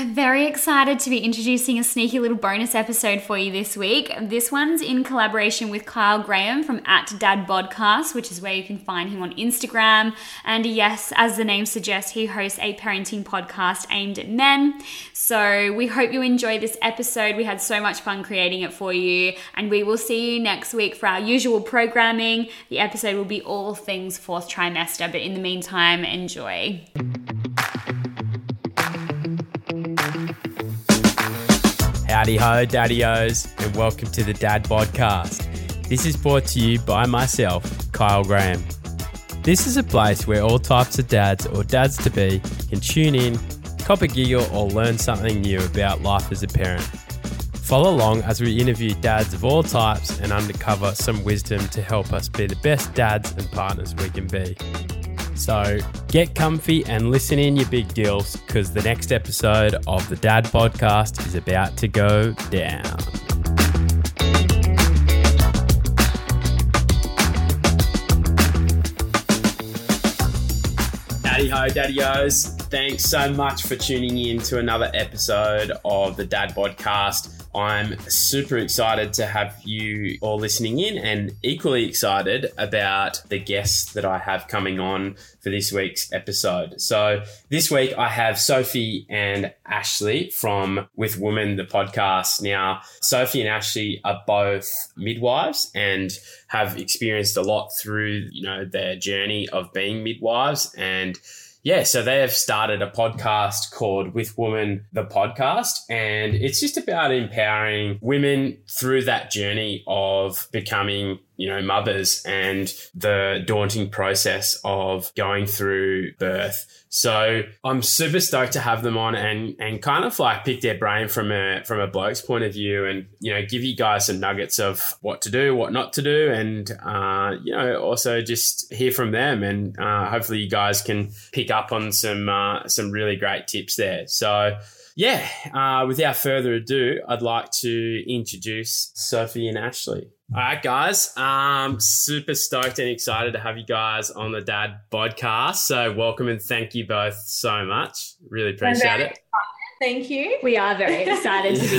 we're very excited to be introducing a sneaky little bonus episode for you this week. This one's in collaboration with Kyle Graham from at Dad Podcast, which is where you can find him on Instagram. And yes, as the name suggests, he hosts a parenting podcast aimed at men. So we hope you enjoy this episode. We had so much fun creating it for you, and we will see you next week for our usual programming. The episode will be all things fourth trimester, but in the meantime, enjoy. Howdy ho, daddy-os, and welcome to the Dad Podcast. This is brought to you by myself, Kyle Graham. This is a place where all types of dads or dads to be can tune in, cop a giggle, or learn something new about life as a parent. Follow along as we interview dads of all types and uncover some wisdom to help us be the best dads and partners we can be. So get comfy and listen in, your big deals, because the next episode of the Dad Podcast is about to go down. Daddy ho, daddy-os. Thanks so much for tuning in to another episode of the Dad Podcast. I'm super excited to have you all listening in and equally excited about the guests that I have coming on for this week's episode. So this week I have Sophie and Ashley from With Woman, the podcast. Now, Sophie and Ashley are both midwives and have experienced a lot through, you know, their journey of being midwives and yeah, so they have started a podcast called With Woman, the podcast. And it's just about empowering women through that journey of becoming you know, mothers and the daunting process of going through birth. So I'm super stoked to have them on and and kind of like pick their brain from a from a bloke's point of view and you know give you guys some nuggets of what to do, what not to do, and uh, you know also just hear from them and uh, hopefully you guys can pick up on some uh, some really great tips there. So yeah, uh, without further ado, I'd like to introduce Sophie and Ashley. All right, guys. Um, super stoked and excited to have you guys on the Dad podcast. So, welcome and thank you both so much. Really appreciate it. Thank you. We are very excited to be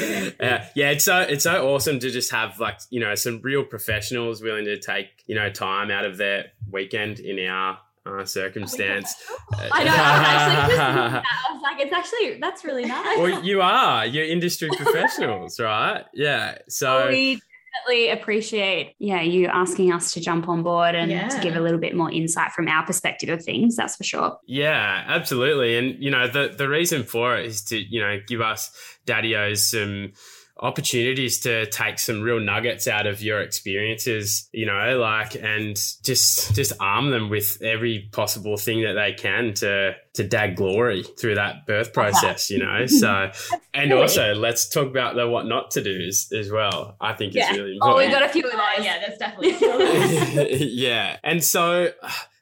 here. yeah, yeah, it's so it's so awesome to just have like you know some real professionals willing to take you know time out of their weekend in our uh, circumstance. I know. I, I was like, it's actually that's really nice. Well, you are. You're industry professionals, right? Yeah. So we definitely appreciate, yeah, you asking us to jump on board and yeah. to give a little bit more insight from our perspective of things. That's for sure. Yeah, absolutely. And you know, the the reason for it is to you know give us daddios some opportunities to take some real nuggets out of your experiences, you know, like and just just arm them with every possible thing that they can to to dag glory through that birth process, you know. So and also let's talk about the what not to do as, as well. I think yeah. is really oh, important. Oh, we've got a few of those. yeah, that's definitely yeah. And so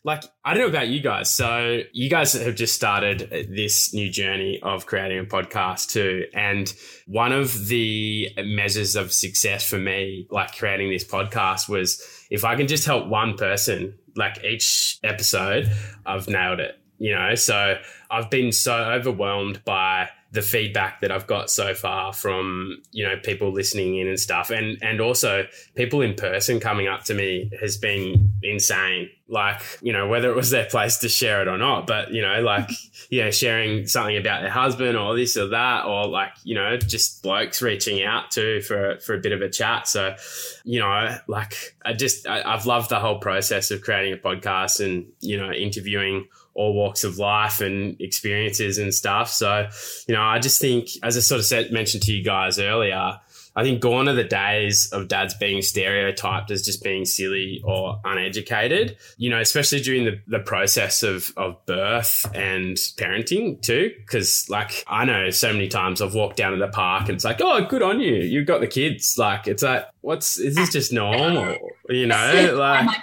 like I don't know about you guys. So you guys have just started this new journey of creating a podcast too. And one of the measures of success for me, like creating this podcast was if I can just help one person, like each episode, I've nailed it. You know, so I've been so overwhelmed by the feedback that I've got so far from you know people listening in and stuff, and and also people in person coming up to me has been insane. Like you know whether it was their place to share it or not, but you know like you know sharing something about their husband or this or that, or like you know just blokes reaching out to for for a bit of a chat. So you know like I just I, I've loved the whole process of creating a podcast and you know interviewing all walks of life and experiences and stuff. So, you know, I just think, as I sort of said, mentioned to you guys earlier, I think gone are the days of dads being stereotyped as just being silly or uneducated, you know, especially during the, the process of, of birth and parenting too. Cause like I know so many times I've walked down to the park and it's like, oh, good on you. You've got the kids. Like, it's like, what's, is this just normal? You know, like,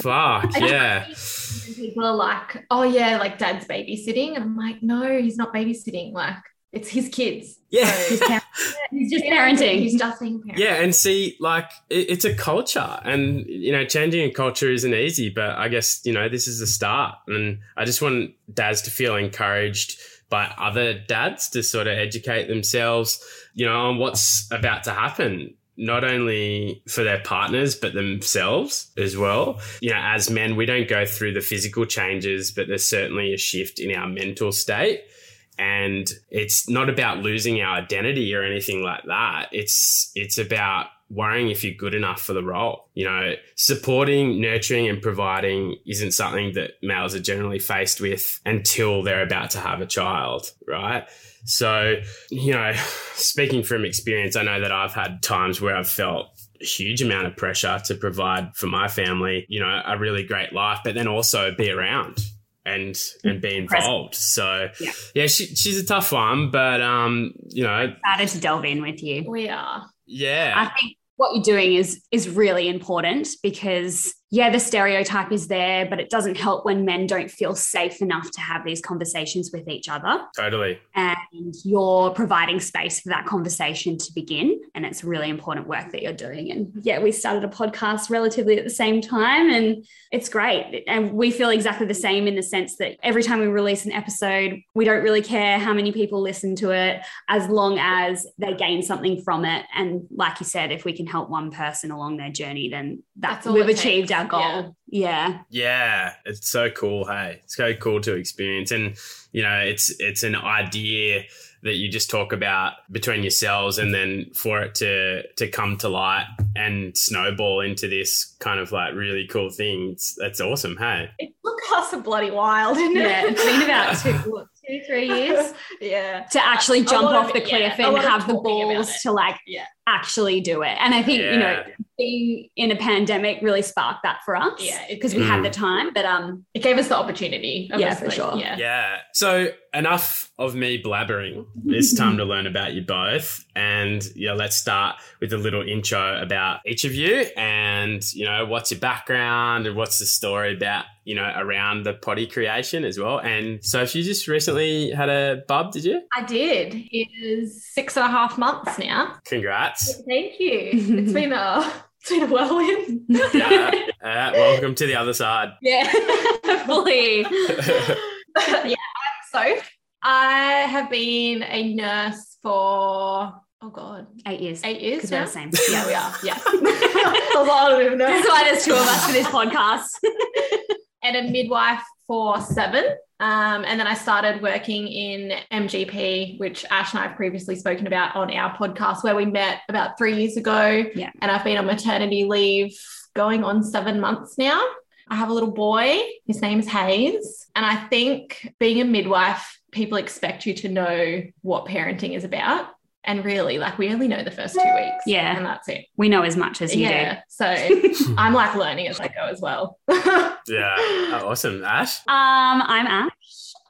fuck, yeah. People are like, oh, yeah, like dad's babysitting. I'm like, no, he's not babysitting. Like, it's his kids. Yeah. So he's, just parenting. He's just being parenting. Yeah. And see, like, it, it's a culture. And, you know, changing a culture isn't easy, but I guess, you know, this is the start. And I just want dads to feel encouraged by other dads to sort of educate themselves, you know, on what's about to happen not only for their partners but themselves as well. You know, as men, we don't go through the physical changes, but there's certainly a shift in our mental state. And it's not about losing our identity or anything like that. It's it's about worrying if you're good enough for the role. You know, supporting, nurturing, and providing isn't something that males are generally faced with until they're about to have a child, right? So, you know, speaking from experience, I know that I've had times where I've felt a huge amount of pressure to provide for my family, you know, a really great life, but then also be around and and be involved. So yeah, yeah she, she's a tough one, but um, you know, excited to delve in with you. We are. Yeah, I think what you're doing is is really important because yeah, the stereotype is there, but it doesn't help when men don't feel safe enough to have these conversations with each other. Totally. And you're providing space for that conversation to begin. And it's really important work that you're doing. And yeah, we started a podcast relatively at the same time, and it's great. And we feel exactly the same in the sense that every time we release an episode, we don't really care how many people listen to it as long as they gain something from it. And like you said, if we can help one person along their journey, then that's, that's we've achieved our goal. Yeah. yeah. Yeah. It's so cool. Hey, it's so cool to experience. And, you know, it's, it's an idea that you just talk about between yourselves and then for it to to come to light and snowball into this kind of like really cool thing it's that's awesome hey it took us a bloody while didn't it yeah it's been about two two three years yeah to actually jump off the cliff yeah, and have the balls to like yeah actually do it. And I think, yeah. you know, being in a pandemic really sparked that for us. Yeah. Because we mm. had the time. But um it gave us the opportunity. Yeah, for sure. Yeah. Yeah. So enough of me blabbering. It's time to learn about you both. And yeah, let's start with a little intro about each of you and, you know, what's your background and what's the story about, you know, around the potty creation as well. And so if you just recently had a bub, did you? I did. It is six and a half months now. Congrats. Thank you. It's been a it's been a whirlwind. yeah. Uh, welcome to the other side. Yeah. Fully. yeah, so I have been a nurse for oh god, eight years. Eight years. Because we're the same. Yeah, we are. Yeah, a lot of them. That's why there's two of us for this podcast. And a midwife for seven. Um, and then I started working in MGP, which Ash and I have previously spoken about on our podcast, where we met about three years ago. Yeah. And I've been on maternity leave going on seven months now. I have a little boy. His name is Hayes. And I think being a midwife, people expect you to know what parenting is about. And really, like we only know the first two weeks. Yeah. And that's it. We know as much as you yeah. do. So I'm like learning as I go as well. yeah. Oh, awesome. Ash? Um, I'm Ash.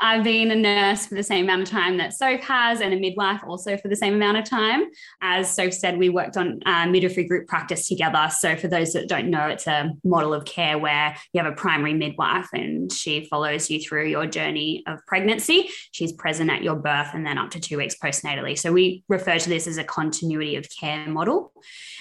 I've been a nurse for the same amount of time that Soph has, and a midwife also for the same amount of time. As Soph said, we worked on uh, midwifery group practice together. So, for those that don't know, it's a model of care where you have a primary midwife and she follows you through your journey of pregnancy. She's present at your birth and then up to two weeks postnatally. So, we refer to this as a continuity of care model.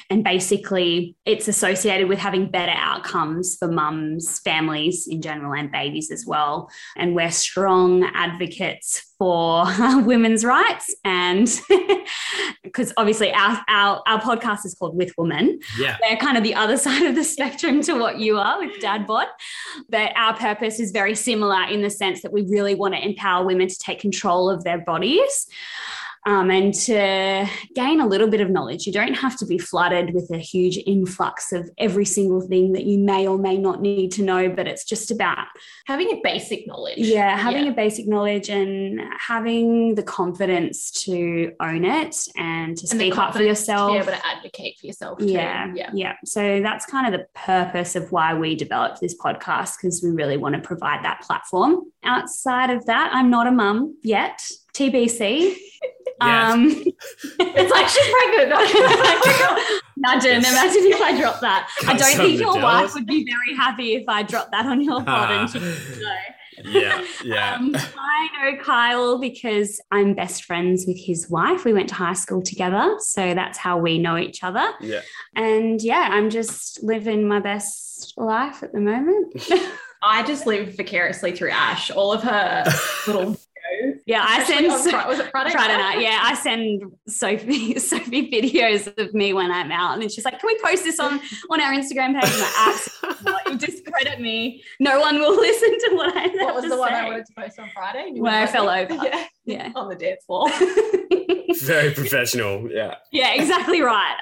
And basically, it's associated with having better outcomes for mums, families in general, and babies as well. And we're strong advocates for women's rights. And because obviously our, our, our podcast is called With Women. Yeah. We're kind of the other side of the spectrum to what you are with Dad Bod. But our purpose is very similar in the sense that we really want to empower women to take control of their bodies um, and to gain a little bit of knowledge. You don't have to be flooded with a huge influx of every single thing that you may or may not need to know, but it's just about having a basic knowledge. Yeah, having yeah. a basic knowledge and having the confidence to own it and to speak up for yourself. To be able to advocate for yourself. Too. Yeah, yeah. Yeah. So that's kind of the purpose of why we developed this podcast because we really want to provide that platform. Outside of that, I'm not a mum yet. TBC. Yes. Um, it's like she's pregnant. imagine, yes. imagine if I dropped that. I don't think your jealous. wife would be very happy if I dropped that on your pod and she know. Yeah, yeah. Um, I know Kyle because I'm best friends with his wife. We went to high school together, so that's how we know each other. Yeah. And yeah, I'm just living my best life at the moment. I just live vicariously through Ash. All of her little Yeah, I send on was it Friday, Friday night. Yeah, I send Sophie Sophie videos of me when I'm out, and she's like, "Can we post this on on our Instagram page?" I'm like, "Absolutely not. You discredit me. No one will listen to what I have What was to the one I wanted to post on Friday? And you Where I like, fell over. Yeah, Yeah, on the dance floor. Very professional. Yeah. yeah, exactly right.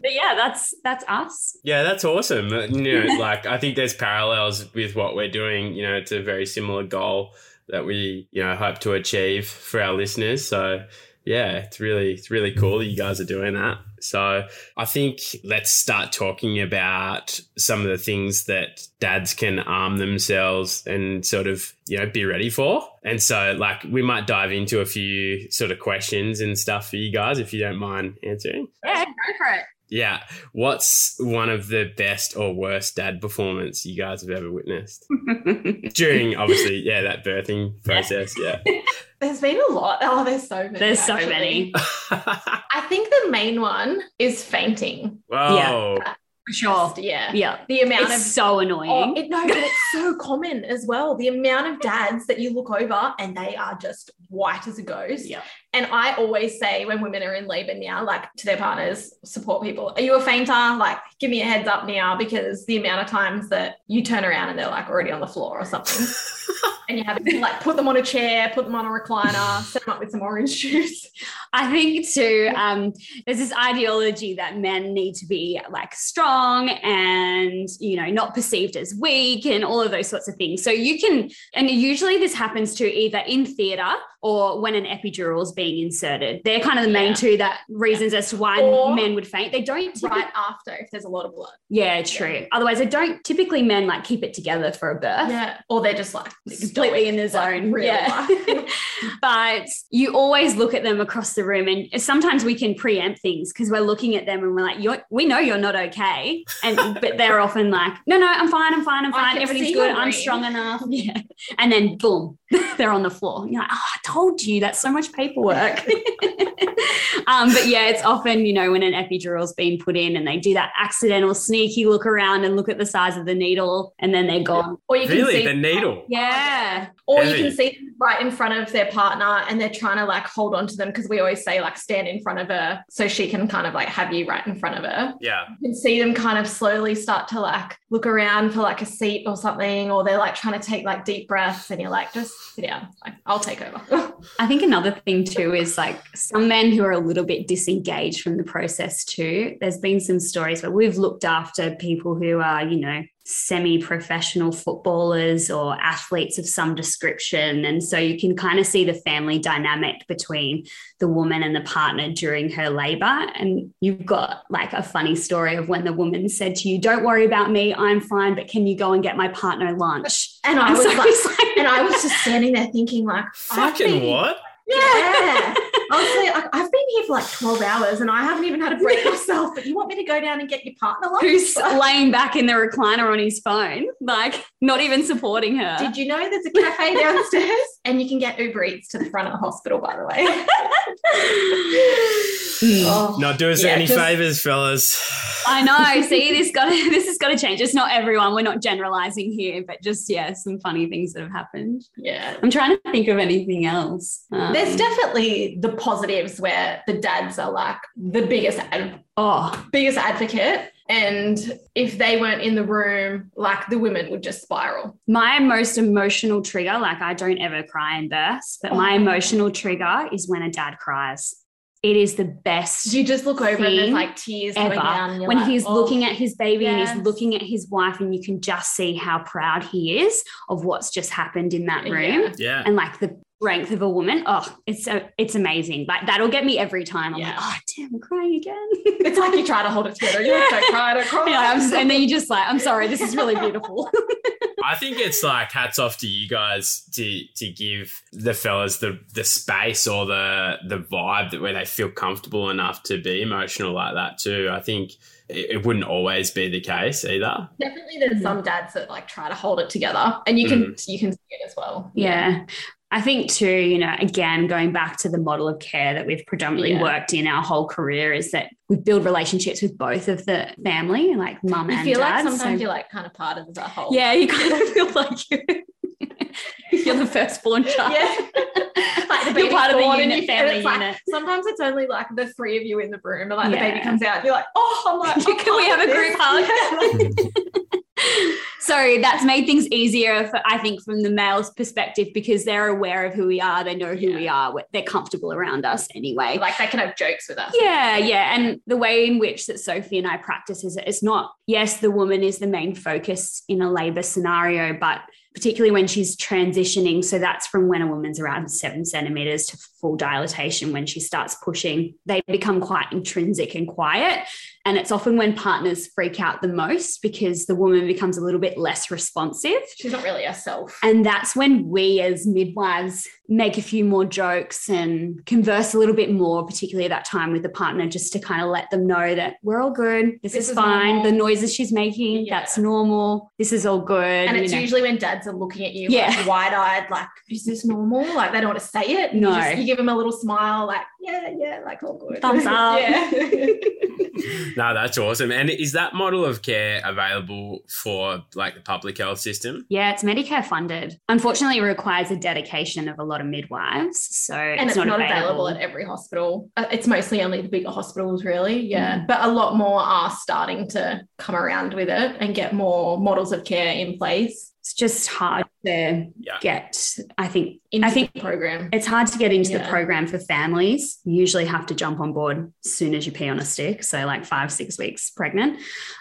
but yeah, that's that's us. Yeah, that's awesome. You know, like I think there's parallels with what we're doing. You know, it's a very similar goal that we, you know, hope to achieve for our listeners. So yeah, it's really it's really cool that you guys are doing that. So I think let's start talking about some of the things that dads can arm themselves and sort of, you know, be ready for. And so like we might dive into a few sort of questions and stuff for you guys if you don't mind answering. Yeah, go for it. Yeah. What's one of the best or worst dad performance you guys have ever witnessed? During obviously, yeah, that birthing process. Yeah. There's been a lot. Oh, there's so many. There's so many. I think the main one is fainting. Whoa. For sure. Just, yeah. Yeah. The amount It's of so oh, annoying. Oh, it, no, but it's so common as well. The amount of dads that you look over and they are just white as a ghost. Yeah. And I always say when women are in labor now, like to their partners, support people, are you a fainter? Like, give me a heads up now because the amount of times that you turn around and they're like already on the floor or something. and you have to like put them on a chair, put them on a recliner, set them up with some orange juice. I think too, um, there's this ideology that men need to be like strong and, you know, not perceived as weak and all of those sorts of things. So you can, and usually this happens to either in theatre or when an epidural is being inserted. They're kind of the main Yeah. two that reasons as to why Or- men would faint. They don't typically, Right after if there's a lot of blood. yeah, true. Otherwise, they don't typically men like keep it together for a birth. Yeah. Or they're just like completely in the like, zone. real yeah. but you always look at them across the room, and sometimes we can preempt things because we're looking at them and we're like, you're, "We know you're not okay," and but they're often like, "No, no, I'm fine. I'm fine. I'm fine. Everything's good. I'm strong enough." Yeah, and then boom, they're on the floor. You're like, "Oh, I told you. That's so much paperwork." um, but yeah, it's often you know when an epidural's been put in and they do that accidental sneaky look around and look at the size of the needle, and then they're gone. Or you can see The needle? Yeah. Or you can see them right in front of their partner and they're trying to like hold on to them because we always say like stand in front of her so she can kind of like have you right in front of her. Yeah. You can see them kind of slowly start to like look around for like a seat or something, or they're like trying to take like deep breaths and you're like, just Like, I'll take over. I think another thing too is like some men who are a little bit disengaged from the process too. There's been some stories where we've looked after people who are, you know, semi professional footballers or athletes of some description. And so you can kind of see the family dynamic between the woman and the partner during her labor. And you've got like a funny story of when the woman said to you, Don't worry about me, I'm fine, but can you go and get my partner lunch? And I And was so like- and I was just standing there thinking like, I've Fucking been- what? Yeah. I was like, I've been here for like 12 hours and I haven't even had a break myself, but you want me to go down and get your partner lunch? who's laying back in the recliner on his phone, like not even supporting her. Did you know there's a cafe downstairs and you can get Uber Eats to the front of the hospital, by the way? Mm. Oh, Not doing us Yeah, any just- favors, fellas. I know. See, this got this has got to change. It's not everyone. We're not generalizing here, but just yeah, some funny things that have happened. yeah. I'm trying to think of anything else. Um, There's definitely the positives where the dads are like the biggest ad- oh biggest advocate. And if they weren't in the room, like the women would just spiral. my most emotional trigger. Like I don't ever cry in births, but my Oh. emotional trigger is when a dad cries. It is the best. You just look over and there's Thing like tears ever. going down. And you're when like, he's oh. looking at oh, his baby and he's looking at his wife and you can just see how proud he is of what's just happened in that room Yeah. Yeah. and like the strength of a woman oh it's so it's amazing like that'll get me every time i'm Yeah. like oh damn i'm crying again It's like you try to hold it together. You're like, don't cry, don't cry. Yeah, I'm just- and then you just like i'm sorry this is really beautiful I think it's like hats off to you guys to to give the fellas the the space or the the vibe that where they feel comfortable enough to be emotional like that too. I think it, it wouldn't always be the case either. Definitely there's some mm. dads that like try to hold it together and you can mm. you can see it as well. yeah I think too, you know, again, going back to the model of care that we've predominantly Yeah. worked in our whole career is that we build relationships with both of the family, like mum and dad. You feel like sometimes so- you're like kind of part of the whole yeah, you kind of feel like you you're the firstborn child. Yeah. like the You're part of the born and unit, you- family and it's like- unit. sometimes it's only like the three of you in the room, and like the baby comes out, and you're like, oh, I'm like, I'm Can we oh, have a group this. hug? So that's made things easier, for, I think, from the male's perspective because they're aware of who we are. They know who Yeah. we are. They're comfortable around us anyway. like they can have jokes with us. Yeah, yeah. And the way in which that Sophie and I practice is it's not, yes, the woman is the main focus in a labor scenario, but particularly when she's transitioning. So that's from when a woman's around seven centimeters to full dilatation. When she starts pushing, they become quite intrinsic and quiet. And it's often when partners freak out the most because the woman becomes a little bit less responsive. She's not really herself. And that's when we as midwives make a few more jokes and converse a little bit more, particularly at that time with the partner, just to kind of let them know that we're all good. This, This is, is fine. normal. The noises she's making, Yeah. that's normal. This is all good. And you it's know. usually when dads are looking at you Yeah. like wide eyed, like, is this normal? Like they don't want to say it. No. You, just, you give them a little smile, like, yeah, yeah, like all good. Thumbs up. yeah. no, that's awesome. And is that model of care available for like the public health system? yeah, it's Medicare funded. Unfortunately, it requires a dedication of a lot of midwives. So and it's, it's, not, available. at every hospital. Uh, It's mostly only the bigger hospitals, really. Yeah. Mm. But a lot more are starting to come around with it and get more models of care in place. It's just hard to Yeah. get, I think, Into I think the program. It's hard to get into the program for families. You usually have to jump on board as soon as you pee on a stick. So like five, six weeks pregnant.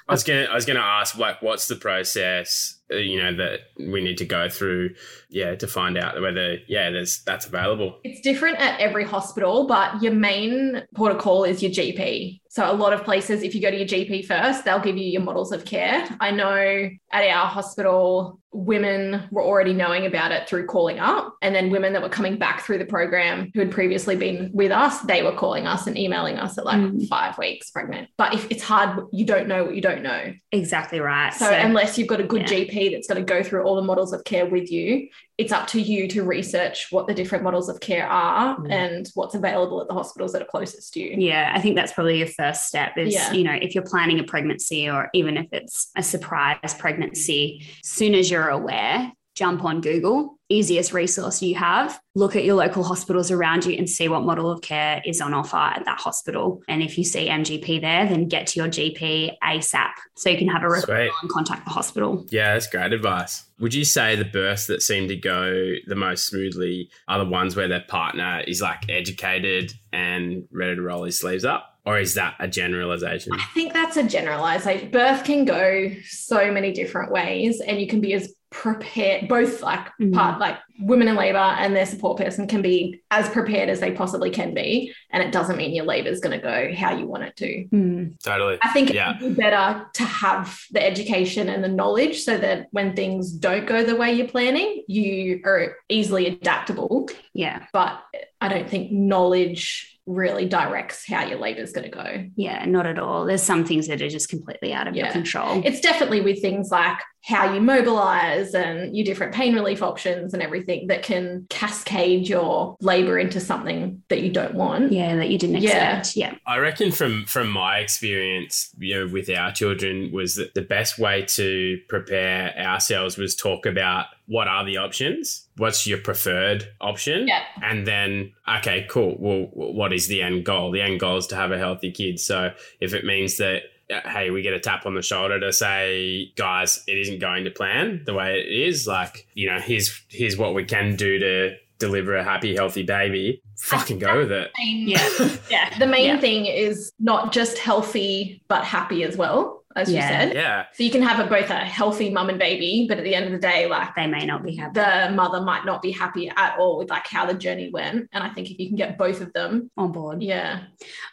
I was gonna I was gonna ask like what's the process uh, you know that we need to go through yeah to find out whether yeah there's that's available. It's different at every hospital, but your main protocol is your GP. So a lot of places, if you go to your GP first, they'll give you your models of care. I know at our hospital, women were already knowing about it through calling up. And then women that were coming back through the program who had previously been with us, they were calling us and emailing us at like Mm. five weeks pregnant. But if it's hard, you don't know what you don't know. Exactly right. So, unless you've got a good yeah. GP that's going to go through all the models of care with you, it's up to you to research what the different models of care are Mm. and what's available at the hospitals that are closest to you. yeah, I think that's probably your first step is, Yeah. you know, if you're planning a pregnancy or even if it's a surprise pregnancy, soon as you're aware, jump on Google, easiest resource you have. Look at your local hospitals around you and see what model of care is on offer at that hospital. And if you see MGP there, then get to your GP ASAP so you can have a referral Sweet. and contact the hospital. Yeah, that's great advice. Would you say the births that seem to go the most smoothly are the ones where their partner is like educated and ready to roll his sleeves up? Or is that a generalization? I think that's a generalization. Birth can go so many different ways, and you can be as prepared, both like Mhm. part, like women in labor and their support person can be as prepared as they possibly can be. And it doesn't mean your labor is going to go how you want it to. Hmm. Totally. I think Yeah. it would be better to have the education and the knowledge so that when things don't go the way you're planning, you are easily adaptable. Yeah. But I don't think knowledge really directs how your labor is going to go. Yeah, not at all. There's some things that are just completely out of your control. It's definitely with things like how you mobilize and your different pain relief options and everything that can cascade your labor into something that you don't want. yeah, that you didn't expect. Yeah. I reckon from from my experience, you know, with our children was that the best way to prepare ourselves was talk about what are the options? What's your preferred option? Yeah. And then, okay, cool. Well, what is the end goal? The end goal is to have a healthy kid. So if it means that, Uh, hey, we get a tap on the shoulder to say, guys, it isn't going to plan the way it is. Like, you know, here's here's what we can do to deliver a happy, healthy baby. Fucking go with it. Yeah. Yeah. The main Yeah. thing is not just healthy, but happy as well, as Yeah. you said. Yeah. So you can have a, both a healthy mum and baby, but at the end of the day, like They may not be happy. the mother might not be happy at all with like how the journey went. And I think if you can get both of them, on board. yeah.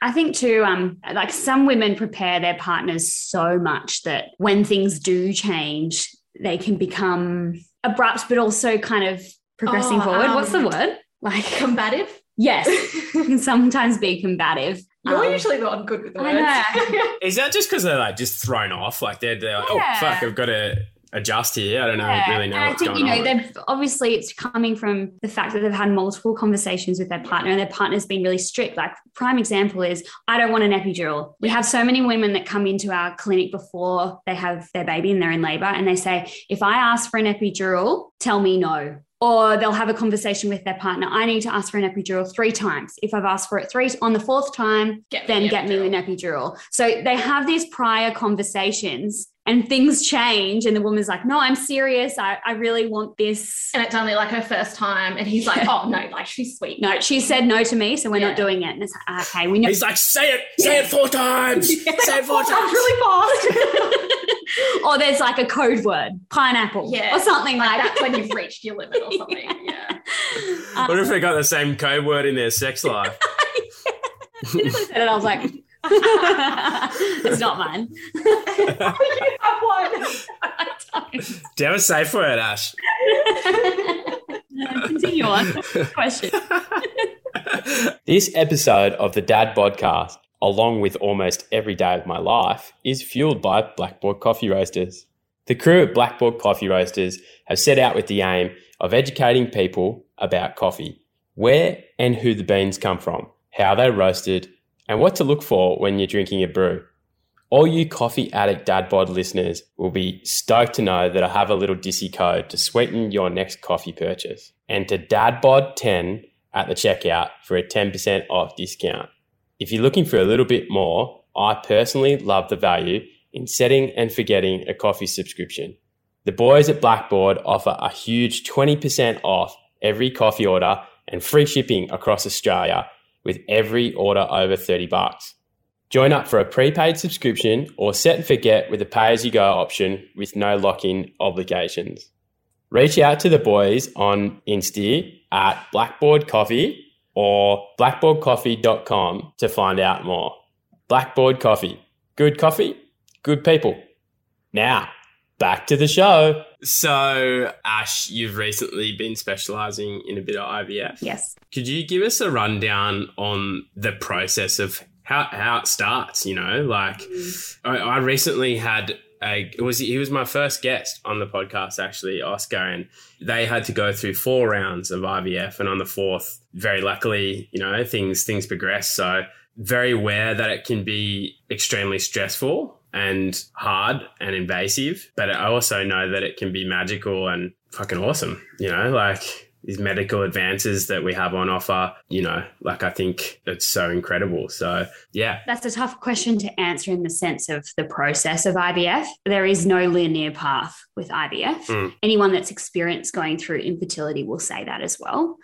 I think too, um, like some women prepare their partners so much that when things do change, they can become abrupt, but also kind of progressing Oh, forward. What's the um, word? Like, Combative. yes, can sometimes be combative. You're Um, usually the one good with the I words. Is that just because they're like just thrown off? Like they're, they're like, Yeah. oh fuck, I've got to adjust here. I don't know, Yeah, really know and what's I think going you know they've obviously it's coming from the fact that they've had multiple conversations with their partner and their partner's been really strict. Like prime example is I don't want an epidural. We have so many women that come into our clinic before they have their baby and they're in labor and they say if I ask for an epidural, tell me no. Or they'll have a conversation with their partner. I need to ask for an epidural three times. If I've asked for it three on the fourth time, Get then an get me epidural. an epidural. So they have these prior conversations and things change. And the woman's like, no, I'm serious. I, I really want this. And it's only like her first time, and he's like, "Oh no, like she's sweet." No, she said no to me, so we're Yeah. not doing it. And it's like, okay, we know. He's like, say it, say it four times, say it four Sounds times. really fast. or there's like a code word, pineapple, Yeah. or something like, That's when you've reached your limit or something. Yeah. Um, What if they got the same code word in their sex life? As soon as I said it, I was like, it's not mine. you have one. Do you have a safe word, Ash? Continue on. Question. this episode of the Dad Podcast, along with almost every day of my life, is fueled by Blackboard Coffee Roasters. The crew at Blackboard Coffee Roasters have set out with the aim of educating people about coffee, where and who the beans come from, how they're roasted, and what to look for when you're drinking a brew. All you coffee addict dad bod listeners will be stoked to know that I have a little Dissy code to sweeten your next coffee purchase. Enter dadbod10 at the checkout for a 10% off discount. If you're looking for a little bit more, I personally love the value in setting and forgetting a coffee subscription. The boys at Blackboard offer a huge 20% off every coffee order and free shipping across Australia with every order over 30 bucks. Join up for a prepaid subscription or set and forget with a pay as you go option with no lock in obligations. Reach out to the boys on Insta at Blackboard Coffee or blackboardcoffee.com to find out more. Blackboard Coffee. Good coffee, good people. Now, back to the show. So, Ash, you've recently been specializing in a bit of IVF. Yes. Could you give us a rundown on the process of how how it starts? You know, like mm. I, I recently had it was he was my first guest on the podcast actually, Oscar, and they had to go through four rounds of IVF, and on the fourth, very luckily, you know, things things progressed. So very aware that it can be extremely stressful and hard and invasive, but I also know that it can be magical and fucking awesome. You know, like these medical advances that we have on offer, you know, like I think it's so incredible. So, yeah. That's a tough question to answer in the sense of the process of IVF. There is no linear path with IVF. Mm. Anyone that's experienced going through infertility will say that as well.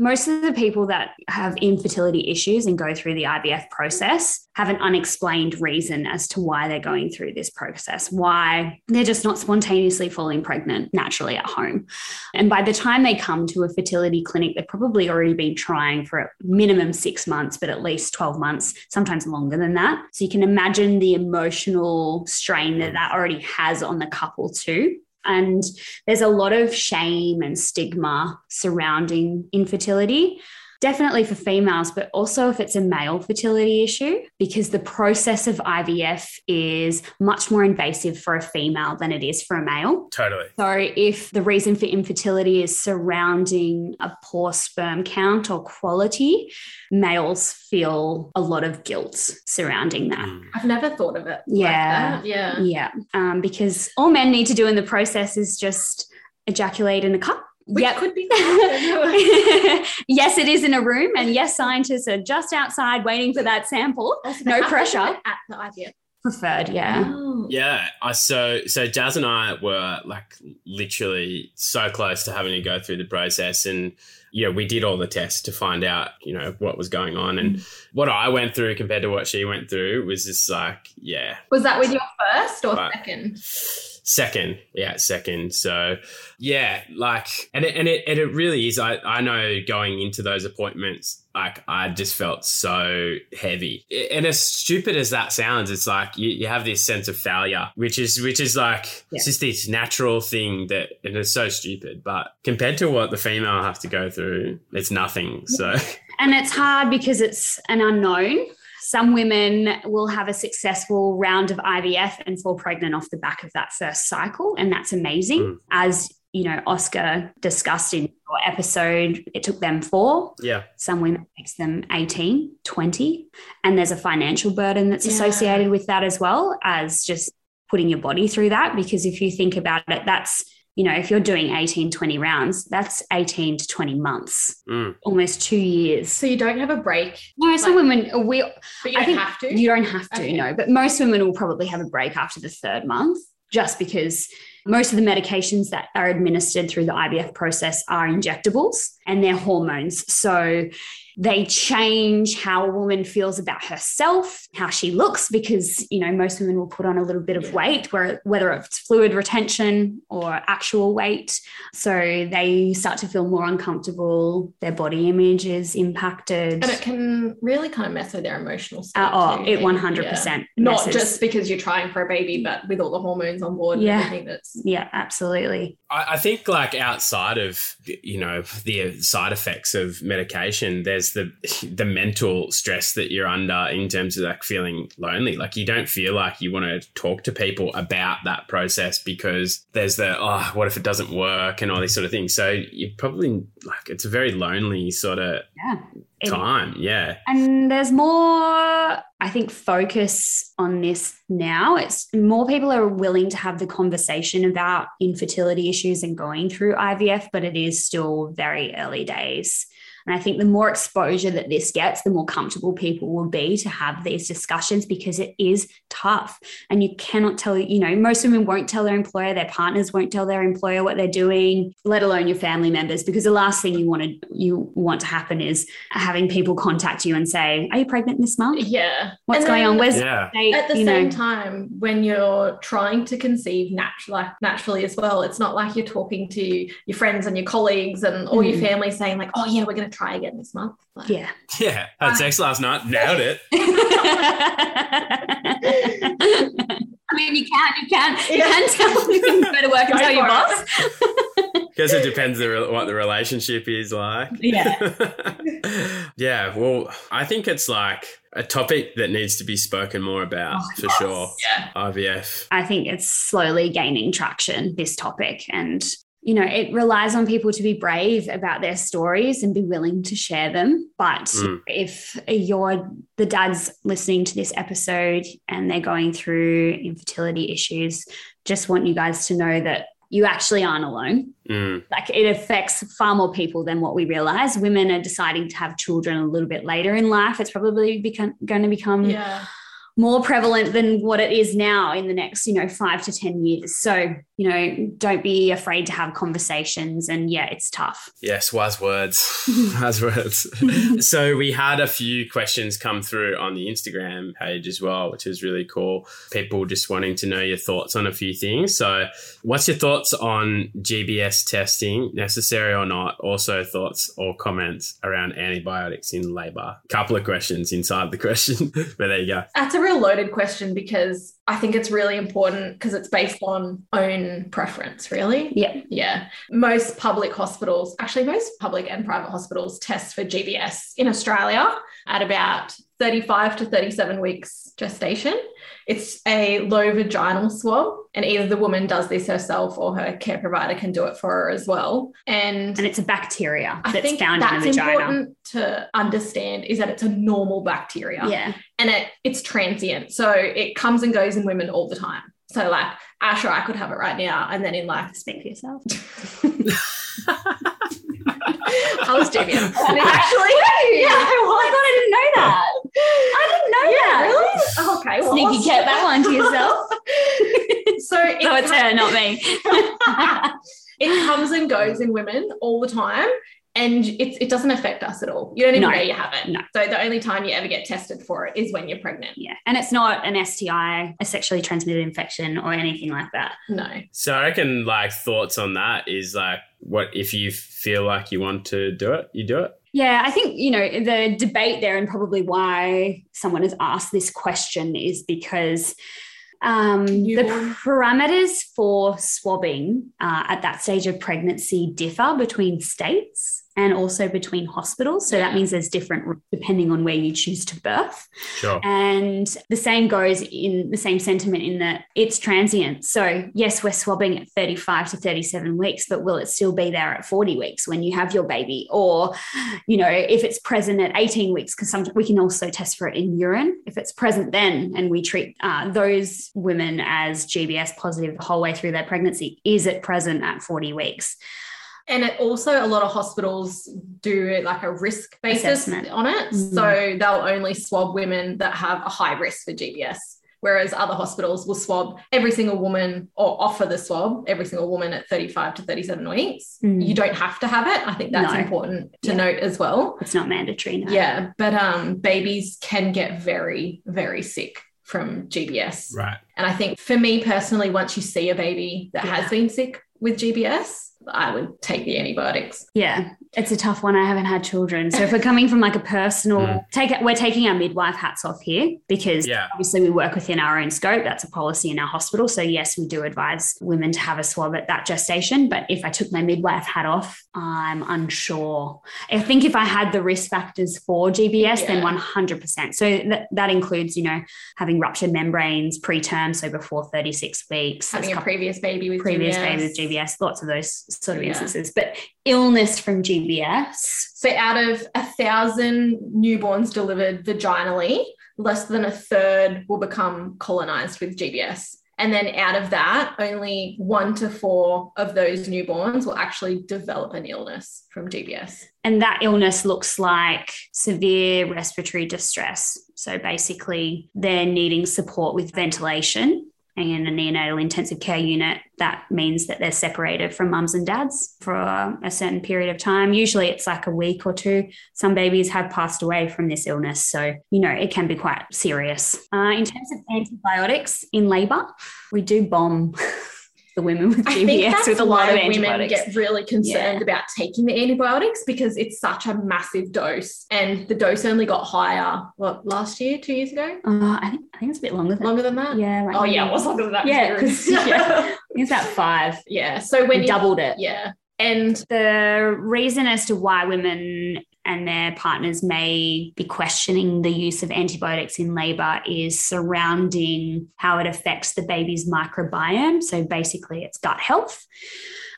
Most of the people that have infertility issues and go through the IVF process have an unexplained reason as to why they're going through this process, why they're just not spontaneously falling pregnant naturally at home. And by the time they come to a fertility clinic, they've probably already been trying for a minimum six months, but at least 12 months, sometimes longer than that. So you can imagine the emotional strain that that already has on the couple too. And there's a lot of shame and stigma surrounding infertility. Definitely for females, but also if it's a male fertility issue, because the process of IVF is much more invasive for a female than it is for a male. Totally. So, if the reason for infertility is surrounding a poor sperm count or quality, males feel a lot of guilt surrounding that. Mm. I've never thought of it. Yeah. Like that. Yeah. Yeah, um, because all men need to do in the process is just ejaculate in a cup. Which Yep. could be. yes, it is in a room, and yes, scientists are just outside waiting for that sample. Also, No they have to pressure. At the IVF. Preferred, yeah. Oh. Yeah. I so so Jazz and I were like literally so close to having to go through the process and yeah, we did all the tests to find out, you know, what was going on. And mm. what I went through compared to what she went through was just like, yeah, Was that with your first or Right. second? Second, yeah, second. So, yeah, like, and it, and it, and it really is. I, I know going into those appointments, like, I just felt so heavy. And as stupid as that sounds, it's like you, you have this sense of failure, which is, which is like, it's just this natural thing that, and it's so stupid. But compared to what the female has to go through, it's nothing. So, And it's hard because it's an unknown. Some women will have a successful round of IVF and fall pregnant off the back of that first cycle. And that's amazing. Mm. As you know, Oscar discussed in your episode, it took them four. yeah, Some women it takes them 18, 20. And there's a financial burden that's Yeah. associated with that as well as just putting your body through that. Because if you think about it, that's you know, if you're doing 18, 20 rounds, that's 18 to 20 months, Mm. almost two years. So you don't have a break, No, some Like- women, we, but you I don't think have to. you don't have to, Okay. no, but most women will probably have a break after the third month just because most of the medications that are administered through the IVF process are injectables and they're hormones. So they change how a woman feels about herself, how she looks, because you know most women will put on a little bit of weight, where whether it's fluid retention or actual weight. So they start to feel more uncomfortable. Their body image is impacted. and it can really kind of mess with their emotional state. Uh, oh, too. it one hundred percent. Not just because you're trying for a baby, but with all the hormones on board Yeah. that's yeah, absolutely. I, I think like outside of you know the side effects of medication, there's the the mental stress that you're under in terms of like feeling lonely. Like you don't feel like you want to talk to people about that process because there's the oh what if it doesn't work and all these sort of things. So you probably like it's a very lonely sort of Yeah. Time. Yeah. And there's more, I think, focus on this now. It's more people are willing to have the conversation about infertility issues and going through IVF, but it is still very early days. And I think the more exposure that this gets, the more comfortable people will be to have these discussions because it is tough. And you cannot tell, you know, most women won't tell their employer, their partners won't tell their employer what they're doing, let alone your family members, because the last thing you want to you want to happen is having people contact you and say, Are you pregnant this month? yeah. What's And going on? Where's Yeah. the at the you same know? time when you're trying to conceive natu- like naturally as well it's not like you're talking to your friends and your colleagues and all your Mm. family saying like oh yeah we're going to try again this month Like, Yeah. Yeah. Had sex last night. Nailed it. I mean, you can, you can, you Yeah. can tell, you can go to work and Go tell your for boss. Guess it depends the, re- what the relationship is like. Yeah. yeah. Well, I think it's like a topic that needs to be spoken more about Oh, for yes. sure. yeah IVF. I think it's slowly gaining traction, this topic. And, you know, it relies on people to be brave about their stories and be willing to share them. But Mm. if you're the dads listening to this episode and they're going through infertility issues, just want you guys to know that you actually aren't alone. Mm. Like it affects far more people than what we realize. Women are deciding to have children a little bit later in life. It's probably become, going to become yeah more prevalent than what it is now in the next, you know, five to 10 years. So, you know, don't be afraid to have conversations. And yeah, it's tough. Yes, wise words. wise words. so we had a few questions come through on the Instagram page as well, which is really cool. People just wanting to know your thoughts on a few things. So what's your thoughts on GBS testing, necessary or not? Also thoughts or comments around antibiotics in labor. Couple of questions inside the question, but there you go. that's a real loaded question because i think it's really important because it's based on own preference really Yeah. Yeah. Most public hospitals, actually, most public and private hospitals test for GBS in Australia at about 35 to 37 weeks gestation. It's a low vaginal swab, and either the woman does this herself or her care provider can do it for her as well. And, And it's a bacteria I that's think found that's in the vagina. important to understand is that it's a normal bacteria Yeah. And it, it's transient. So it comes and goes in women all the time. So, like, Ash or I could have it right now, and then in like Speak for yourself. I was joking. Actually, yeah, I Oh my God, I didn't know that. I didn't know Yeah, that. really? Oh, okay. well, Sneaky kept that one to yourself. so it, So it's her, not me. it comes and goes in women all the time. And it, it doesn't affect us at all. You don't even No. know you have it. No. So the only time you ever get tested for it is when you're pregnant. yeah. And it's not an STI, a sexually transmitted infection, or anything like that. No. So I reckon like thoughts on that is like what if you feel like you want to do it, you do it. Yeah, I think, you know, the debate there and probably why someone has asked this question is because um, the parameters for swabbing uh, at that stage of pregnancy differ between states. And also between hospitals. So that means there's different depending on where you choose to birth. Sure. And the same goes in the same sentiment in that it's transient. So, yes, we're swabbing at 35 to 37 weeks, but will it still be there at 40 weeks when you have your baby? Or, you know, if it's present at 18 weeks, because we can also test for it in urine. If it's present then and we treat uh, those women as GBS positive the whole way through their pregnancy, is it present at 40 weeks? And it also, a lot of hospitals do like a risk basis Assessment. on it. Mhm. So they'll only swab women that have a high risk for GBS. Whereas other hospitals will swab every single woman or offer the swab every single woman at 35 to 37 weeks. Mm. You don't have to have it. I think that's No. important to Yeah. note as well. It's not mandatory. No. Yeah. But um, babies can get very, very sick from GBS. Right. And I think for me personally, once you see a baby that Yeah. has been sick with GBS, I would take the antibiotics. Yeah, it's a tough one. I haven't had children, so if we're coming from like a personal Mm. take, we're taking our midwife hats off here because Yeah. obviously we work within our own scope. That's a policy in our hospital. So yes, we do advise women to have a swab at that gestation. But if I took my midwife hat off, I'm unsure. I think if I had the risk factors for GBS, then 100%. So that that includes, you know, having ruptured membranes preterm, so before 36 weeks, Having There's a couple- previous baby with previous GBS. baby with GBS, lots of those sort of Yeah. instances. But illness from GBS, So out of a thousand newborns delivered vaginally, less than a third will become colonized with GBS. And then out of that, only one to four of those newborns will actually develop an illness from GBS. and that illness looks like severe respiratory distress. So basically, they're needing support with ventilation. In a neonatal intensive care unit, that means that they're separated from mums and dads for a certain period of time. Usually it's like a week or two. Some babies have passed away from this illness. So, you know, it can be quite serious. Uh, in terms of antibiotics in labor, we do bomb the women with I think GBS that's with a lot why of women get really concerned about taking the antibiotics because it's such a massive dose, and the dose only got higher. What last year, two years ago, Uh, I think I think it's a bit longer than longer than that. Yeah. Like Oh yeah, maybe- it was longer than that. Yeah, because yeah, it's about five. yeah. So when We you, doubled it. yeah, and The reason as to why women and their partners may be questioning the use of antibiotics in labor is surrounding how it affects the baby's microbiome. So basically, it's gut health.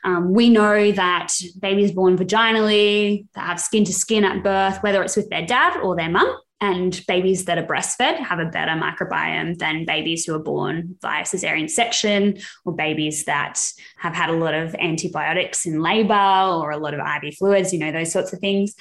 Um, we know that babies born vaginally that have skin to skin at birth, whether it's with their dad or their mum, and babies that are breastfed have a better microbiome than babies who are born via cesarean section or babies that have had a lot of antibiotics in labor or a lot of IV fluids, you know, those sorts of things.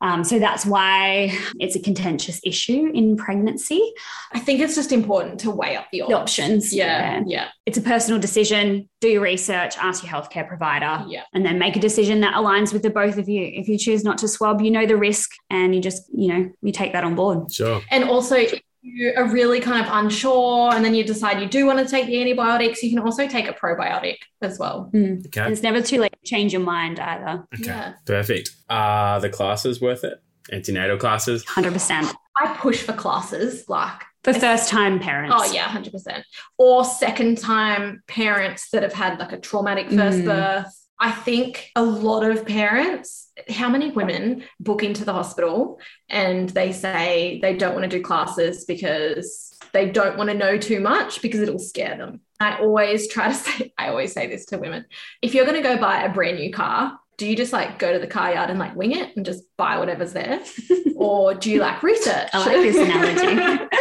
Um, so that's why it's a contentious issue in pregnancy. I think it's just important to weigh up the, The options. Yeah, yeah, It's a personal decision. Do your research, ask your healthcare provider, yeah. and then make a decision that aligns with the both of you. If you choose not to swab, you know the risk and you just, you know, you take that on board. Sure. And also, if you are really kind of unsure, and then you decide you do want to take the antibiotics, you can also take a probiotic as well. Okay. It's never too late to change your mind either. Okay. Yeah. Perfect. Are the classes worth it? Antenatal classes? 100%. I push for classes like For first time parents. Oh yeah, hundred percent. Or second time parents that have had like a traumatic first Mm. birth. I think a lot of parents, how many women book into the hospital and they say they don't want to do classes because they don't want to know too much because it'll scare them. I always try to say, I always say this to women. If you're going to go buy a brand new car, do you just like go to the car yard and like wing it and just buy whatever's there? or do you like research? I like this analogy.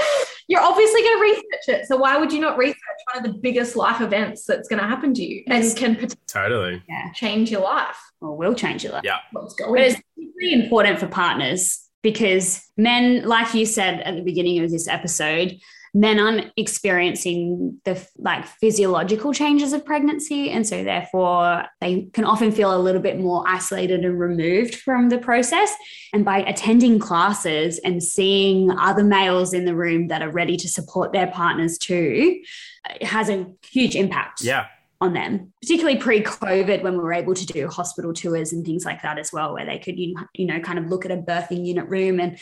You're obviously going to research it. So why would you not research one of the biggest life events that's going to happen to you and can Totally. Yeah. change your life? Or will change your life. Yeah. What's But it's really important for partners because men, like you said at the beginning of this episode, men aren't experiencing the like physiological changes of pregnancy. And so therefore they can often feel a little bit more isolated and removed from the process. And by attending classes and seeing other males in the room that are ready to support their partners too, it has a huge impact Yeah. on them, particularly pre-COVID when we were able to do hospital tours and things like that as well, where they could you know kind of look at a birthing unit room and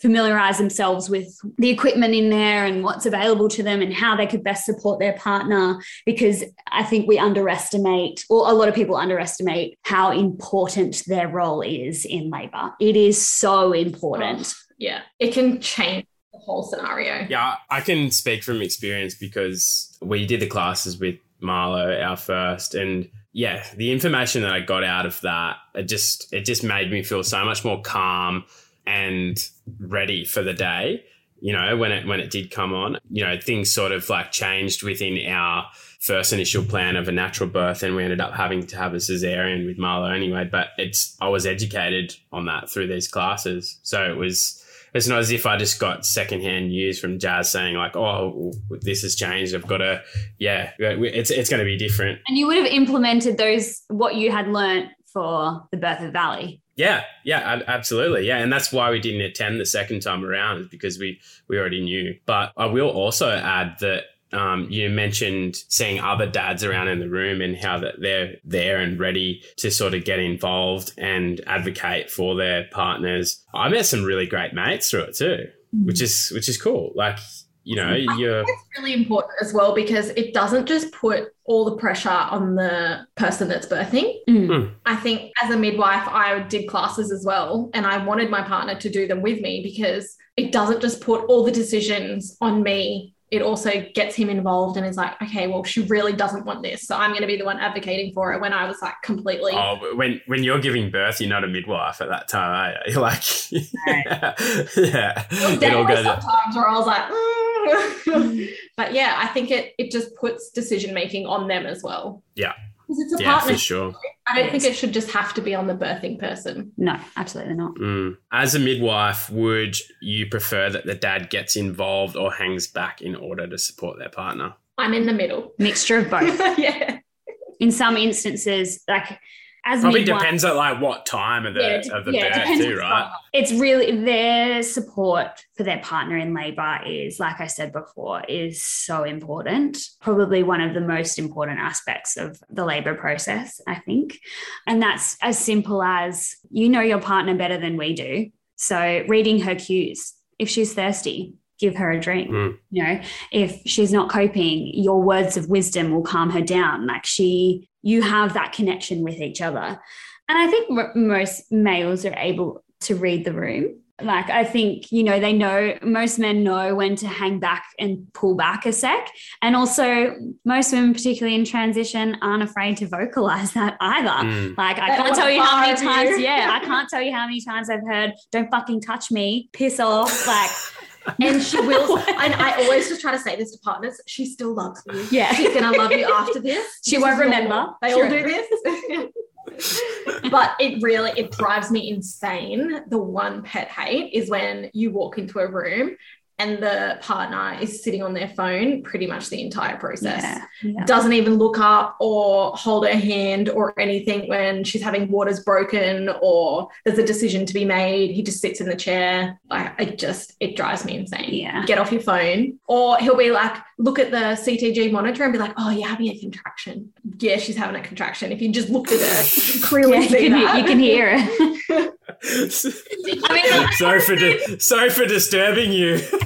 familiarize themselves with the equipment in there and what's available to them and how they could best support their partner because I think we underestimate or a lot of people underestimate how important their role is in labor. It is so important. Oh, yeah. It can change the whole scenario. Yeah, I can speak from experience because we did the classes with Marlo, our first, and yeah, the information that I got out of that, it just it just made me feel so much more calm and ready for the day. You know, when it when it did come on, you know, things sort of like changed within our first initial plan of a natural birth, and we ended up having to have a cesarean with Marlo anyway. But it's I was educated on that through these classes, so it was it's not as if I just got secondhand news from Jazz saying like, "Oh, this has changed. I've got to, yeah, it's it's going to be different." And you would have implemented those what you had learnt for the birth of Valley. Yeah, yeah, absolutely, yeah, and that's why we didn't attend the second time around, is because we we already knew. But I will also add that um, you mentioned seeing other dads around in the room and how that they're there and ready to sort of get involved and advocate for their partners. I met some really great mates through it too, mm. which is which is cool. Like you know, you're it's really important as well because it doesn't just put all the pressure on the person that's birthing. Mm. I think as a midwife, I did classes as well, and I wanted my partner to do them with me because it doesn't just put all the decisions on me it also gets him involved and is like, okay, well, she really doesn't want this, so I'm going to be the one advocating for it. When I was like completely, oh, when when you're giving birth, you're not a midwife at that time, are you? You're like, yeah, yeah. It all goes sometimes where I was like, mm. but yeah, I think it it just puts decision making on them as well. Yeah, because it's a yeah, partnership. for sure. I don't yes. think it should just have to be on the birthing person. No, absolutely not. Mm. As a midwife, would you prefer that the dad gets involved or hangs back in order to support their partner? I'm in the middle. Mixture of both. yeah. In some instances, like as probably midwife, depends at like what time of the yeah, of the yeah, birth too, right? It's really their support for their partner in labor is, like I said before, is so important. Probably one of the most important aspects of the labor process, I think. And that's as simple as you know your partner better than we do. So reading her cues. If she's thirsty, give her a drink. Mm. You know, if she's not coping, your words of wisdom will calm her down. Like she you have that connection with each other. And I think m- most males are able to read the room. Like, I think, you know, they know, most men know when to hang back and pull back a sec. And also, most women, particularly in transition, aren't afraid to vocalize that either. Mm. Like, I can't tell you how many times, yeah, I can't tell you how many times I've heard, don't fucking touch me, piss off. Like, and she will. and I always just try to say this to partners. She still loves you. Yeah, she's gonna love you after this. She this won't remember. They all do this. but it really it drives me insane. The one pet hate is when you walk into a room and the partner is sitting on their phone pretty much the entire process. Yeah, yeah. Doesn't even look up or hold her hand or anything when she's having waters broken or there's a decision to be made. He just sits in the chair. Like it just it drives me insane. Yeah. Get off your phone. Or he'll be like, look at the CTG monitor and be like, oh, you're having a contraction. Yeah, she's having a contraction. If you just looked at her, you clearly yeah, you can, that. You can hear it. I mean, sorry for di- sorry for disturbing you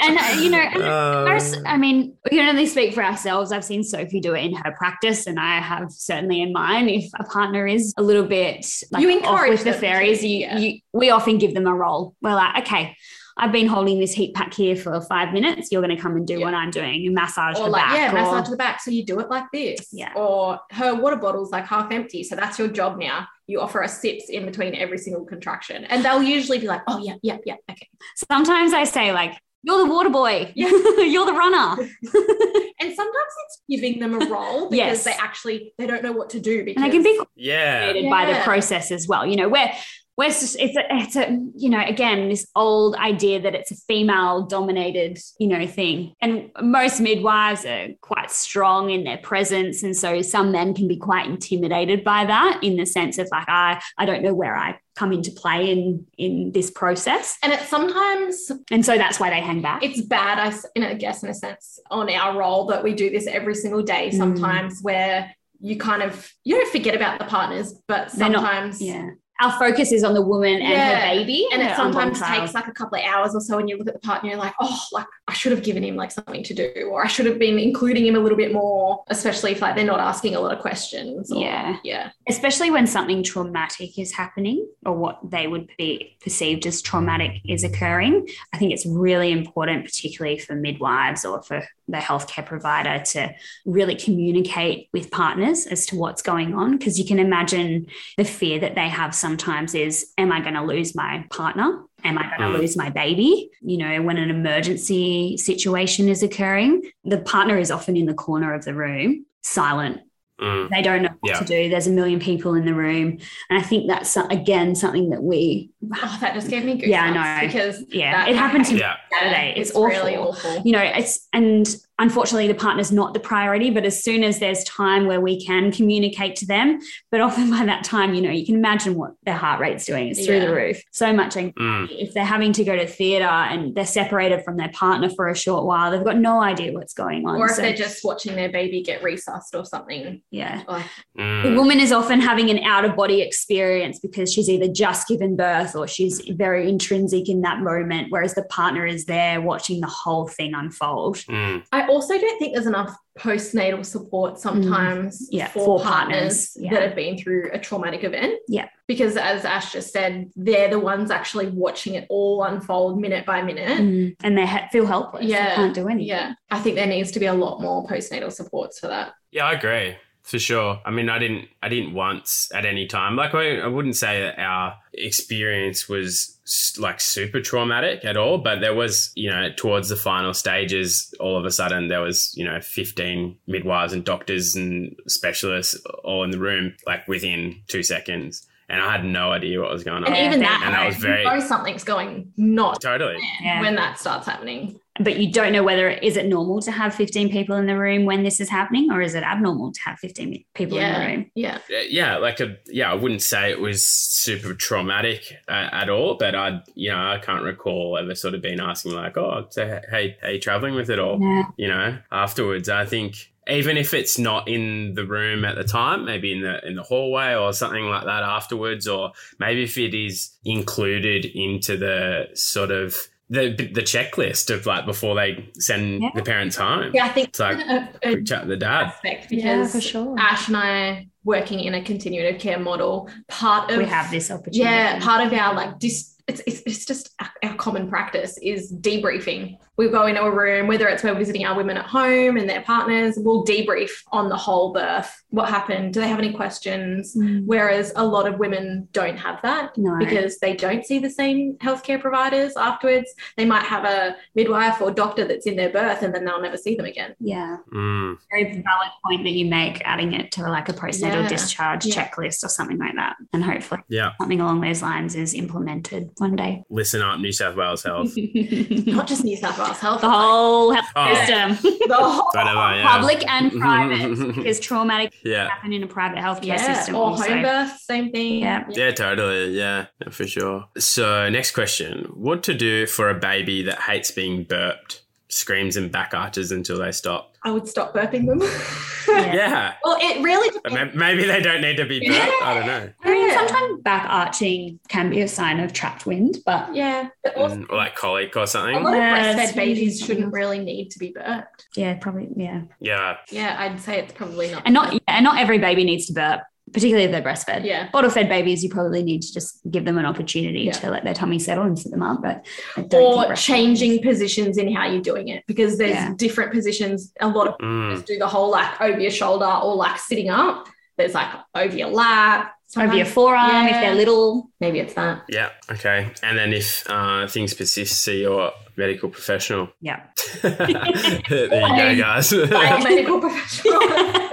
and uh, you know, um, I mean, we can only speak for ourselves. I've seen Sophie do it in her practice, and I have certainly in mine. If a partner is a little bit like you encourage off with the fairies, to, you, yeah. you we often give them a role. We're like, okay. I've been holding this heat pack here for five minutes. You're going to come and do yeah. what I'm doing and massage or the like, back. Yeah, or, massage the back. So you do it like this. Yeah. Or her water bottle's like half empty. So that's your job now. You offer us sips in between every single contraction. And they'll usually be like, oh, yeah, yeah, yeah. Okay. Sometimes I say, like, you're the water boy. Yeah. You're the runner. and sometimes it's giving them a role because yes. they actually they don't know what to do because and they can be yeah. by the process as well. You know, where we're just, it's a, it's a, you know, again, this old idea that it's a female dominated, you know, thing. And most midwives are quite strong in their presence. And so some men can be quite intimidated by that in the sense of like, I, I don't know where I come into play in in this process and it's sometimes and so that's why they hang back it's bad i in a guess in a sense on our role that we do this every single day mm. sometimes mm. where you kind of you don't forget about the partners but sometimes not, yeah our focus is on the woman and Yeah. her baby, and it sometimes takes like a couple of hours or so and you look at the partner you're like oh like i should have given him like something to do or i should have been including him a little bit more especially if like they're not asking a lot of questions or- Yeah. yeah especially when something traumatic is happening or what they would be perceived as traumatic is occurring. I think it's really important, particularly for midwives or for the healthcare provider, to really communicate with partners as to what's going on. Because you can imagine the fear that they have sometimes is, Am I going to lose my partner? Am I going to Mm. lose my baby? You know, when an emergency situation is occurring, the partner is often in the corner of the room, silent, Mm. they don't know what Yeah. to do. There's a million people in the room. And I think that's again something that we, oh that just gave me goosebumps Yeah, I know. because yeah, That- it happened to me Yeah. Saturday. It's, it's awful. really awful You know, it's, and unfortunately the partner's not the priority, but as soon as there's time where we can communicate to them, but often by that time, you know, you can imagine what their heart rate's doing. It's through Yeah. the roof. So much anxiety. Mm. If they're having to go to theatre and they're separated from their partner for a short while, they've got no idea what's going on. or if So, they're just watching their baby get resussed or something yeah. like The Mm. woman is often having an out of body experience because she's either just given birth or she's very intrinsic in that moment, whereas the partner is there watching the whole thing unfold. Mm. I also don't think there's enough postnatal support sometimes Mm. Yeah, for, for partners, partners, yeah. that have been through a traumatic event. Yeah. Because as Ash just said, they're the ones actually watching it all unfold minute by minute. And they ha- feel helpless. Yeah. They can't do anything. Yeah. I think there needs to be a lot more postnatal supports for that. Yeah, I agree for sure. I mean, I didn't, I didn't once at any time. Like, I, I wouldn't say that our experience was like super traumatic at all, but there was, you know, towards the final stages, all of a sudden there was, you know, fifteen midwives and doctors and specialists all in the room, like within two seconds, and I had no idea what was going on. And even that- that, and that was you very- know something's going not totally. Yeah. when that starts happening. But you don't know whether is it normal to have 15 people in the room when this is happening, or is it abnormal to have 15 people in the room? Yeah. Yeah, like a yeah, I wouldn't say it was super traumatic uh, at all, but I, you know, I can't recall ever sort of being asking like, oh, so, hey, are you traveling with it all? Yeah. You know, afterwards, I think even if it's not in the room at the time, maybe in the in the hallway or something like that afterwards, or maybe if it is included into the sort of the the checklist of like before they send Yeah. the parents home. Yeah, I think It's like a, a quick chat with the dad. aspect Yeah, for sure. Ash and I working in a continuity of care model, part of we have this opportunity. yeah, part of our like dis it's, it's, it's just our- our common practice is debriefing. We go into a room, whether it's we're visiting our women at home and their partners, we'll debrief on the whole birth. What happened? Do they have any questions? Mm. Whereas a lot of women don't have that No. because they don't see the same healthcare providers afterwards. They might have a midwife or doctor that's in their birth and then they'll never see them again. yeah. Mm. very valid point that you make, adding it to like a postnatal Yeah. discharge Yeah. checklist or something like that. And hopefully Yeah, something along those lines is implemented one day. listen up, New South Wales Health. Not just New South Wales Health. the whole health Oh. system, the whole Whatever, yeah. public and private, because traumatic Yeah. happen in a private healthcare yeah, system. or also. home birth, same thing. Yeah. Yeah, totally. Yeah, yeah, for sure. So, next question What to do for a baby that hates being burped, screams and back arches until they stop? I would stop burping them. Yeah. Yeah. well, it really But depends. Maybe they don't need to be burped. I don't know. I mean, sometimes back arching can be a sign of trapped wind, but Yeah, also Mm, like colic or something. a something. lot of Yeah, breastfed babies shouldn't really need to be burped. yeah, probably, yeah. Yeah. Yeah, I'd say it's probably not. And not, yeah, and not every baby needs to burp, particularly if they're breastfed. Yeah. Bottle fed babies, you probably need to just give them an opportunity Yeah. to let their tummy settle and sit them up. But I don't think Or changing babies- positions in how you're doing it because there's Yeah. different positions. A lot of Mm. people do the whole like over your shoulder or like sitting up. There's like over your lap, over your sometimes- forearm if they're little. Maybe it's that. Yeah. Okay. And then if uh, things persist, see your medical professional. Yeah. there you go, guys. Medical professional.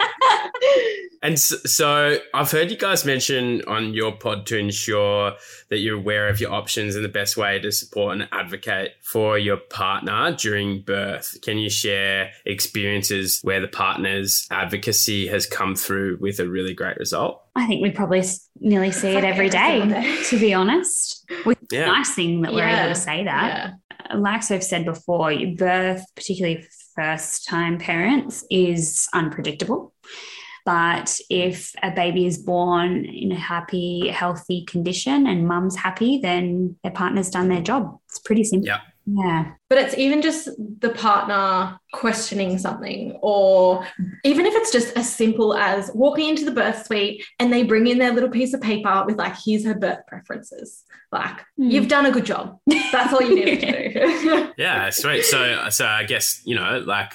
And so, so I've heard you guys mention on your pod to ensure that you're aware of your options and the best way to support and advocate for your partner during birth. Can you share experiences where the partner's advocacy has come through with a really great result? I think we probably nearly see it like every every day, day. to be honest. Which is Yeah. a nice thing that we're Yeah. able to say that. yeah. Uh, like I've said before, birth, particularly first time parents, is unpredictable. But if a baby is born in a happy, healthy condition and mum's happy, then their partner's done their job. It's pretty simple. Yeah. Yeah. But it's even just the partner questioning something, or even if it's just as simple as walking into the birth suite and they bring in their little piece of paper with, like, here's her birth preferences. Like, Mm. you've done a good job. That's all you needed to do. Yeah, sweet. So, so I guess you know, like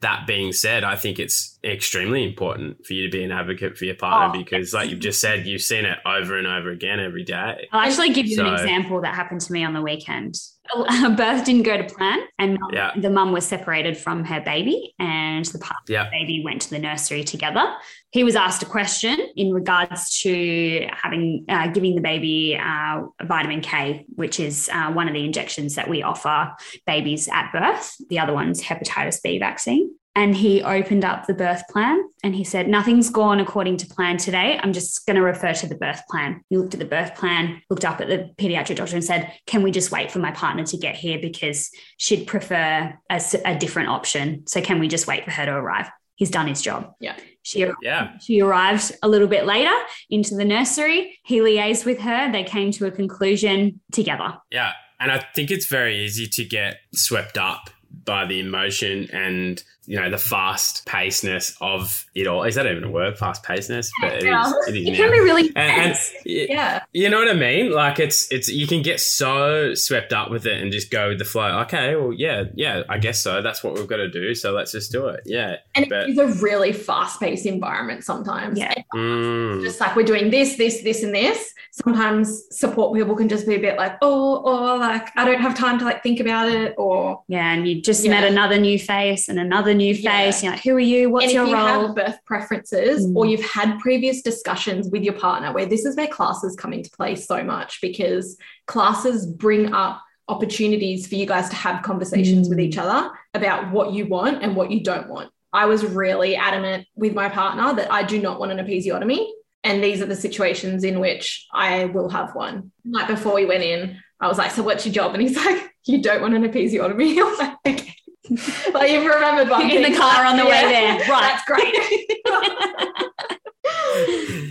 that being said, I think it's extremely important for you to be an advocate for your partner Oh, because, like you've just said, you've seen it over and over again every day. I'll actually give you an example that happened to me on the weekend. Birth didn't go to plan, and mum- Yeah. the mum was separated from her baby, and the partner Yeah, baby went to the nursery together. He was asked a question in regards to having uh, giving the baby uh, vitamin K, which is uh, one of the injections that we offer babies at birth. The other one's hepatitis B vaccine. And he opened up the birth plan and he said, Nothing's gone according to plan today. I'm just going to refer to the birth plan. He looked at the birth plan, looked up at the pediatric doctor and said, Can we just wait for my partner to get here because she'd prefer a different option? So can we just wait for her to arrive? He's done his job. Yeah. She, yeah, she arrived a little bit later into the nursery. He liaised with her. They came to a conclusion together. yeah. And I think it's very easy to get swept up by the emotion and you know the fast pacedness of it all. Is that even a word? Fast pacedness, but it is. It is It can be really And- and- yeah. You know what I mean? Like it's it's you can get so swept up with it and just go with the flow. Okay, well, yeah, yeah, I guess so. That's what we've got to do. So let's just do it. Yeah. And But- it's a really fast paced environment sometimes. Yeah. Mm. just like we're doing this, this, this, and this. Sometimes support people can just be a bit like, oh, or like I don't have time to like think about it, or Yeah, and you just Yeah. met another new face and another new face. Yeah. Like, who are you? What's and if your you role? have birth preferences Mm. or you've had previous discussions with your partner, where this is where classes come into play so much because classes bring up opportunities for you guys to have conversations with Mm. each other about what you want and what you don't want. I was really adamant with my partner that I do not want an episiotomy. And these are the situations in which I will have one. Like before we went in, I was like, So what's your job? And he's like, You don't want an episiotomy? Like, okay. Like you've remembered one In the thing. car on the way there. Right. That's great.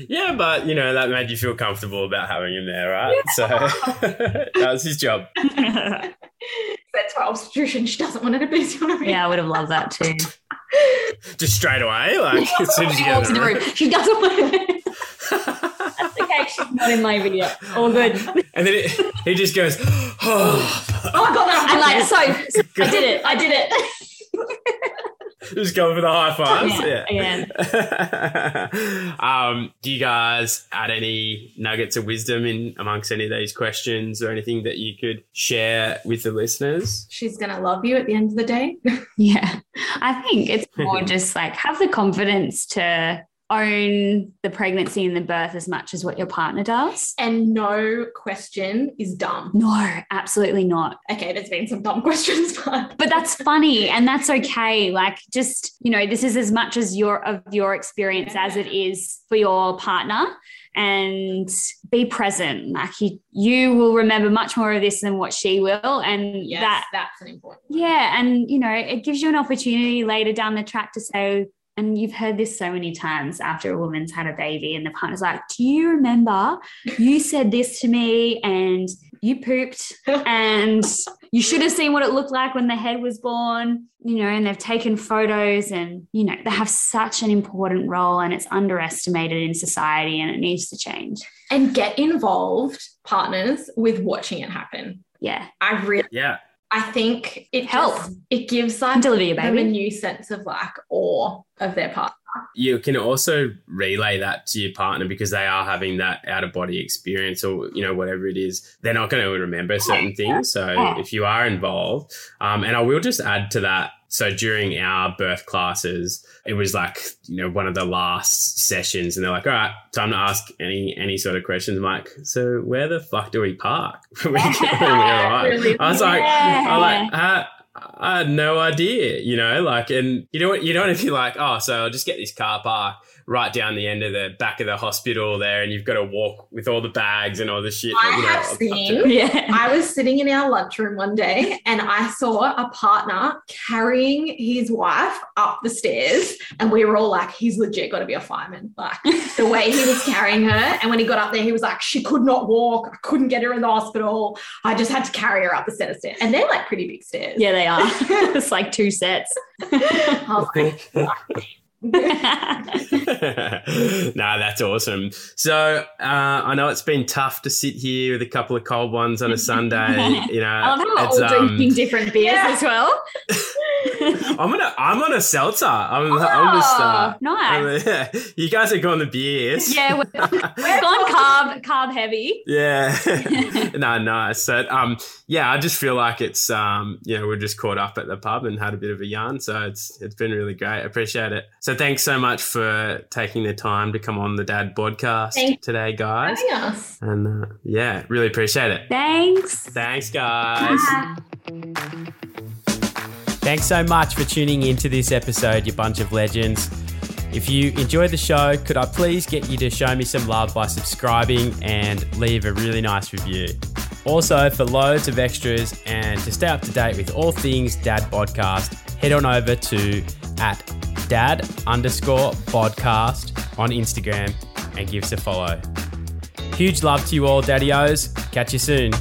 yeah, but you know that made you feel comfortable about having him there, right? So that was his job. That's why obstetrician. She doesn't want an episiotomy. yeah, I would have loved that too. Just straight away, like as soon as you get Walks in in the the room. room. She doesn't want it. That's okay. She's not in my video. All good. and then it, he just goes, oh, Oh, I got that. I'm like, so, so I did it. I did it. just going for the high fives. Yeah, Yeah. um, do you guys add any nuggets of wisdom in amongst any of these questions or anything that you could share with the listeners? She's gonna love you at the end of the day. Yeah. I think it's more just like have the confidence to own the pregnancy and the birth as much as what your partner does. And no question is dumb. No, absolutely not. Okay, there's been some dumb questions, but But that's funny and that's okay. Like just, you know, this is as much as your of your experience as it is for your partner and be present. Like you you will remember much more of this than what she will and yes, that that's an important. one. Yeah, and you know, it gives you an opportunity later down the track to say, and you've heard this so many times after a woman's had a baby, and the partner's like, Do you remember you said this to me and you pooped and you should have seen what it looked like when the head was born, you know, and they've taken photos and, you know, they have such an important role and it's underestimated in society and it needs to change. And get involved, partners, with watching it happen. Yeah. I really, Yeah. I think it helps. it gives like them a new sense of like awe of their partner. You can also relay that to your partner because they are having that out of body experience or, you know, whatever it is. They're not going to remember certain things. So if you are involved, um, and I will just add to that. So during our birth classes, it was like, you know, one of the last sessions and they're like, all right, time to ask any, any sort of questions. I'm like, so where the fuck do we park? when we, when we arrive? Really? I was like, I was like, uh, I had no idea, you know, like, and you know what, you want to be like, oh, so I'll just get this car park right down the end of the back of the hospital there, and you've got to walk with all the bags and all the shit. I you have up to- seen Yeah. I was sitting in our lunchroom one day and I saw a partner carrying his wife up the stairs. And we were all like, he's legit got to be a fireman. Like the way he was carrying her. And when he got up there, he was like, she could not walk. I couldn't get her in the hospital. I just had to carry her up the set of stairs. And they're like pretty big stairs. Yeah, they are. it's like two sets. I was like, nah, that's awesome. So uh, I know it's been tough to sit here with a couple of cold ones on a Sunday. You know, I love how we're it's, all um, drinking different beers Yeah. as well. I'm gonna, I'm on a seltzer. I'm, I'm just. Uh, Oh, nice. you guys are going the beers. Yeah, we're, we're gone carb carb heavy. Yeah. no, nice. So, um, yeah, I just feel like it's, um, you know, we're just caught up at the pub and had a bit of a yarn. So it's, it's been really great. I appreciate it. So thanks so much for taking the time to come on the Dad podcast Thank- today, guys. having us. And uh, yeah, really appreciate it. Thanks. Thanks, guys. Thanks so much for tuning into this episode, you bunch of legends. If you enjoyed the show, could I please get you to show me some love by subscribing and leave a really nice review? Also, for loads of extras and to stay up to date with all things Dad Podcast, head on over to at dad underscore podcast on Instagram and give us a follow. Huge love to you all, Daddy O's. Catch you soon.